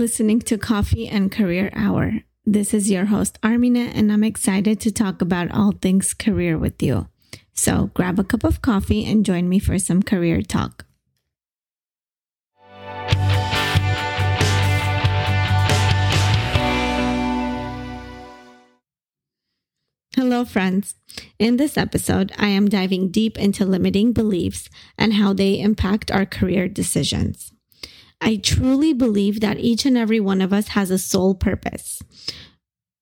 listening to Coffee and Career Hour. This is your host, Armina, and I'm excited to talk about all things career with you. So grab a cup of coffee and join me for some career talk. Hello, friends. In this episode, I am diving deep into limiting beliefs and how they impact our career decisions. I truly believe that each and every one of us has a sole purpose.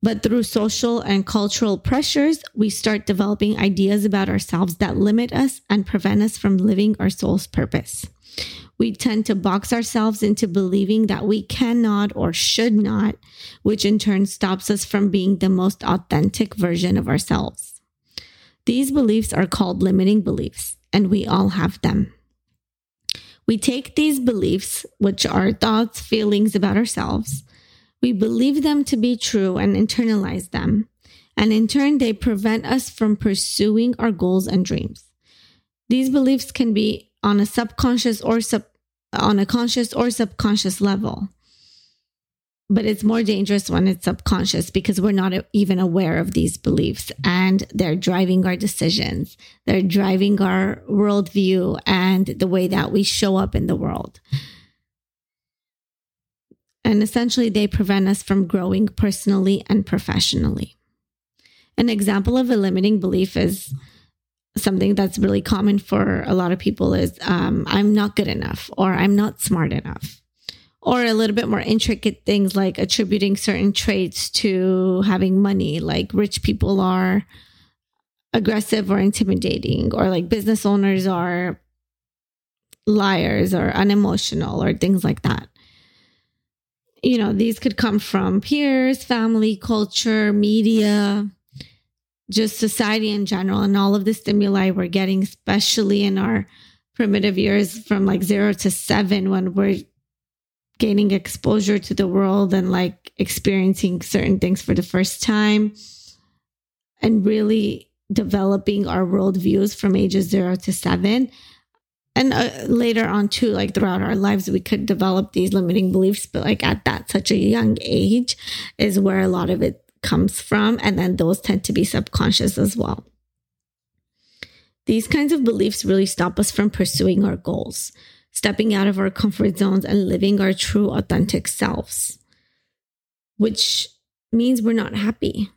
But through social and cultural pressures, we start developing ideas about ourselves that limit us and prevent us from living our soul's purpose. We tend to box ourselves into believing that we cannot or should not, which in turn stops us from being the most authentic version of ourselves. These beliefs are called limiting beliefs, and we all have them. We take these beliefs, which are thoughts, feelings about ourselves, we believe them to be true and internalize them. And in turn, they prevent us from pursuing our goals and dreams. These beliefs can be on a subconscious or sub, on a conscious or subconscious level but it's more dangerous when it's subconscious because we're not even aware of these beliefs and they're driving our decisions. They're driving our worldview and the way that we show up in the world. And essentially, they prevent us from growing personally and professionally. An example of a limiting belief is something that's really common for a lot of people is um, I'm not good enough or I'm not smart enough or a little bit more intricate things like attributing certain traits to having money, like rich people are aggressive or intimidating, or like business owners are liars or unemotional, or things like that. You know, these could come from peers, family, culture, media, just society in general, and all of the stimuli we're getting, especially in our primitive years from like zero to seven when we're gaining exposure to the world and like experiencing certain things for the first time and really developing our worldviews from ages zero to seven. And uh, later on, too, like throughout our lives, we could develop these limiting beliefs, but like at that such a young age is where a lot of it comes from. And then those tend to be subconscious as well. These kinds of beliefs really stop us from pursuing our goals stepping out of our comfort zones and living our true, authentic selves, which means we're not happy.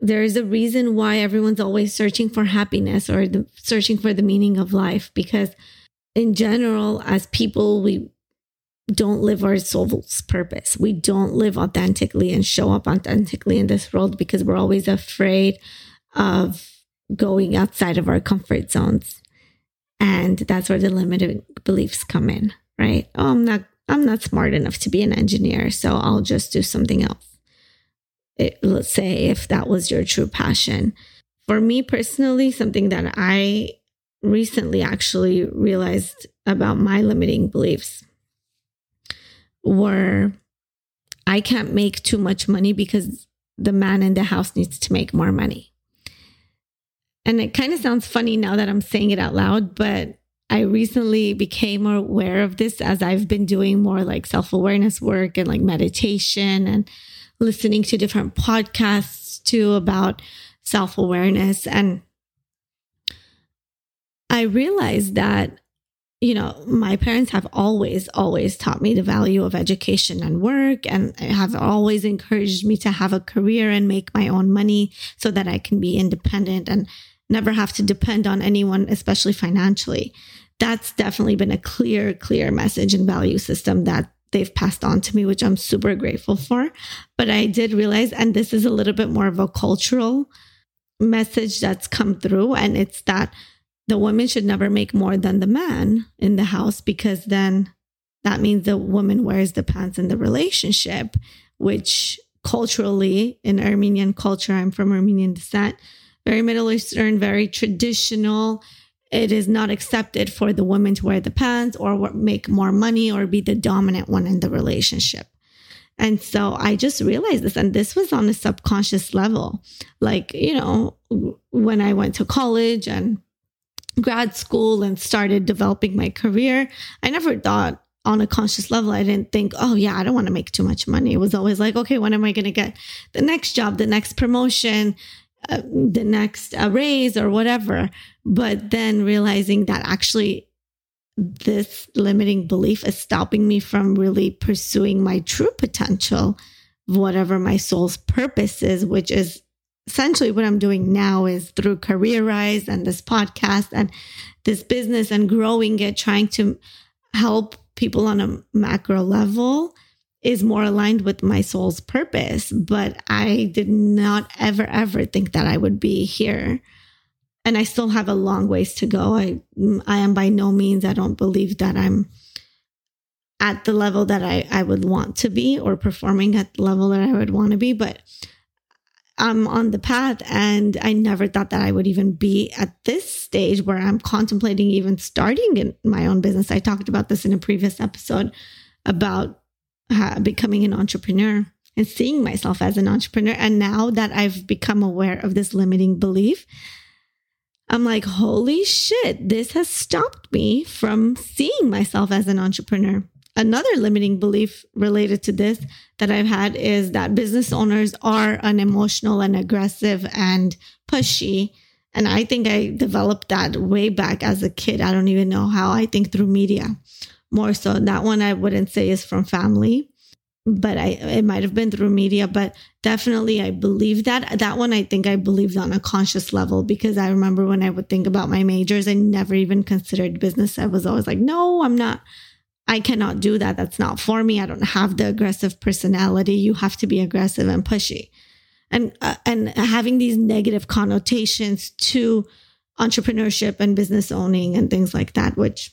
There is a reason why everyone's always searching for happiness or the, searching for the meaning of life, because in general, as people, we don't live our soul's purpose. We don't live authentically and show up authentically in this world because we're always afraid of going outside of our comfort zones. And that's where the limited beliefs come in, right? Oh, I'm not I'm not smart enough to be an engineer, so I'll just do something else. It, let's say if that was your true passion. For me personally, something that I recently actually realized about my limiting beliefs were I can't make too much money because the man in the house needs to make more money. And it kind of sounds funny now that I'm saying it out loud, but I recently became more aware of this as I've been doing more like self awareness work and like meditation and listening to different podcasts too about self awareness. And I realized that, you know, my parents have always, always taught me the value of education and work and have always encouraged me to have a career and make my own money so that I can be independent and never have to depend on anyone, especially financially. That's definitely been a clear, clear message and value system that they've passed on to me, which I'm super grateful for. But I did realize, and this is a little bit more of a cultural message that's come through, and it's that the woman should never make more than the man in the house because then that means the woman wears the pants in the relationship, which culturally in Armenian culture, I'm from Armenian descent, very Middle Eastern, very traditional. It is not accepted for the woman to wear the pants or make more money or be the dominant one in the relationship. And so I just realized this, and this was on a subconscious level. Like, you know, when I went to college and grad school and started developing my career, I never thought on a conscious level, I didn't think, oh, yeah, I don't want to make too much money. It was always like, okay, when am I going to get the next job, the next promotion, uh, the next uh, raise, or whatever? But then realizing that actually this limiting belief is stopping me from really pursuing my true potential, whatever my soul's purpose is, which is essentially what I'm doing now is through Career Rise and this podcast and this business and growing it, trying to help people on a macro level is more aligned with my soul's purpose. But I did not ever, ever think that I would be here. And I still have a long ways to go. I, I am by no means, I don't believe that I'm at the level that I, I would want to be or performing at the level that I would want to be. But I'm on the path and I never thought that I would even be at this stage where I'm contemplating even starting in my own business. I talked about this in a previous episode about uh, becoming an entrepreneur and seeing myself as an entrepreneur. And now that I've become aware of this limiting belief, I'm like, holy shit, this has stopped me from seeing myself as an entrepreneur. Another limiting belief related to this that I've had is that business owners are unemotional and aggressive and pushy. And I think I developed that way back as a kid. I don't even know how. I think through media more so. That one I wouldn't say is from family, but I it might have been through media, but definitely I believe that. That one I think I believed on a conscious level because I remember when I would think about my majors, I never even considered business. I was always like, no, I'm not I cannot do that. That's not for me. I don't have the aggressive personality. You have to be aggressive and pushy. And uh, and having these negative connotations to entrepreneurship and business owning and things like that which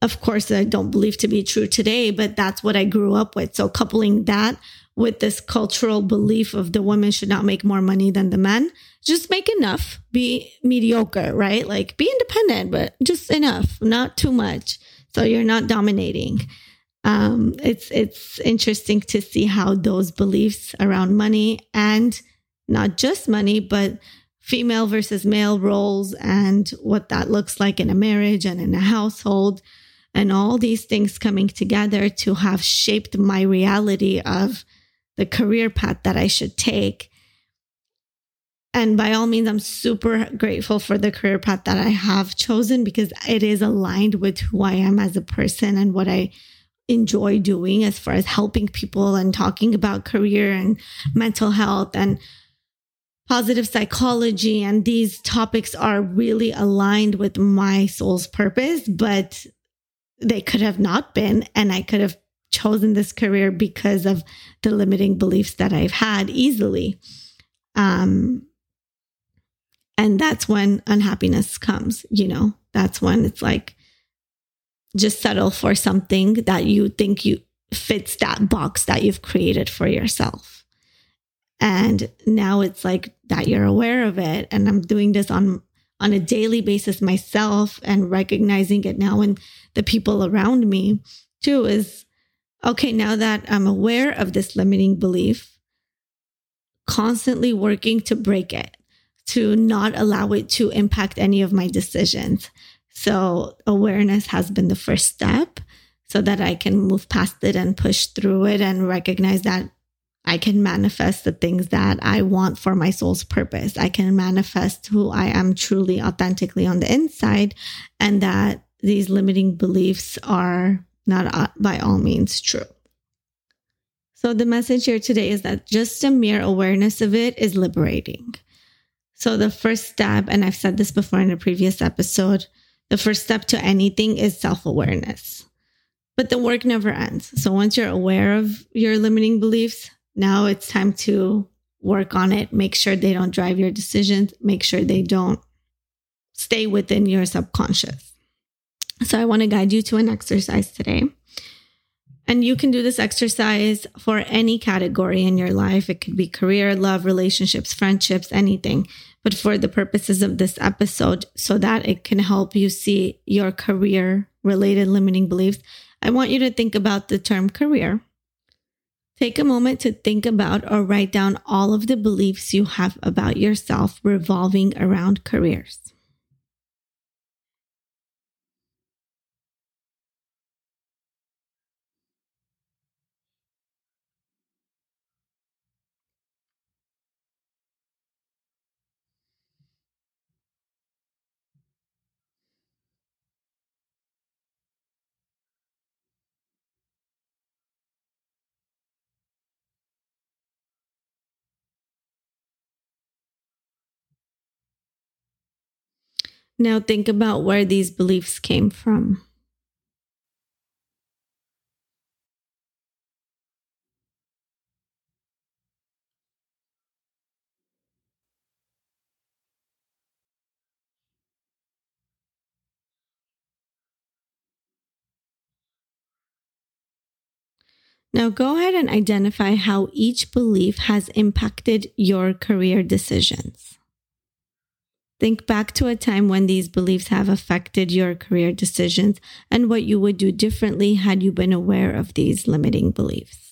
of course I don't believe to be true today, but that's what I grew up with. So coupling that with this cultural belief of the women should not make more money than the men. Just make enough, be mediocre, right? Like be independent, but just enough, not too much. So you're not dominating. Um, it's it's interesting to see how those beliefs around money and not just money, but female versus male roles and what that looks like in a marriage and in a household and all these things coming together to have shaped my reality of the career path that I should take. And by all means, I'm super grateful for the career path that I have chosen because it is aligned with who I am as a person and what I enjoy doing as far as helping people and talking about career and mental health and positive psychology. And these topics are really aligned with my soul's purpose, but they could have not been. And I could have chosen this career because of the limiting beliefs that I've had easily. Um, and that's when unhappiness comes, you know, that's when it's like just settle for something that you think you fits that box that you've created for yourself. And now it's like that you're aware of it. And I'm doing this on on a daily basis myself and recognizing it now and the people around me too is okay, now that I'm aware of this limiting belief, constantly working to break it, to not allow it to impact any of my decisions. So, awareness has been the first step so that I can move past it and push through it and recognize that I can manifest the things that I want for my soul's purpose. I can manifest who I am truly, authentically on the inside, and that these limiting beliefs are not uh, by all means true. So, the message here today is that just a mere awareness of it is liberating. So, the first step, and I've said this before in a previous episode, the first step to anything is self awareness. But the work never ends. So, once you're aware of your limiting beliefs, now it's time to work on it. Make sure they don't drive your decisions, make sure they don't stay within your subconscious. So I want to guide you to an exercise today. And you can do this exercise for any category in your life. It could be career, love, relationships, friendships, anything. But for the purposes of this episode, so that it can help you see your career related limiting beliefs, I want you to think about the term career. Take a moment to think about or write down all of the beliefs you have about yourself revolving around careers. Now think about where these beliefs came from. Now go ahead and identify how each belief has impacted your career decisions. Think back to a time when these beliefs have affected your career decisions and what you would do differently had you been aware of these limiting beliefs.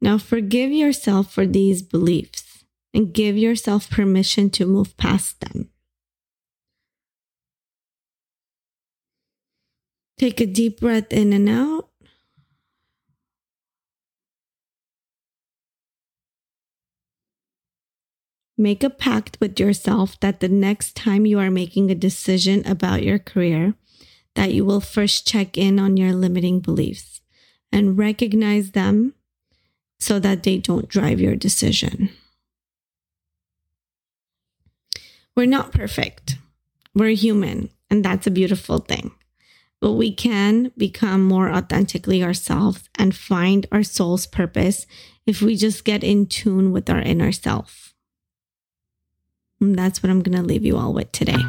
Now forgive yourself for these beliefs and give yourself permission to move past them. Take a deep breath in and out. Make a pact with yourself that the next time you are making a decision about your career, that you will first check in on your limiting beliefs and recognize them so that they don't drive your decision. We're not perfect. We're human, and that's a beautiful thing. But we can become more authentically ourselves and find our soul's purpose if we just get in tune with our inner self. And that's what I'm going to leave you all with today.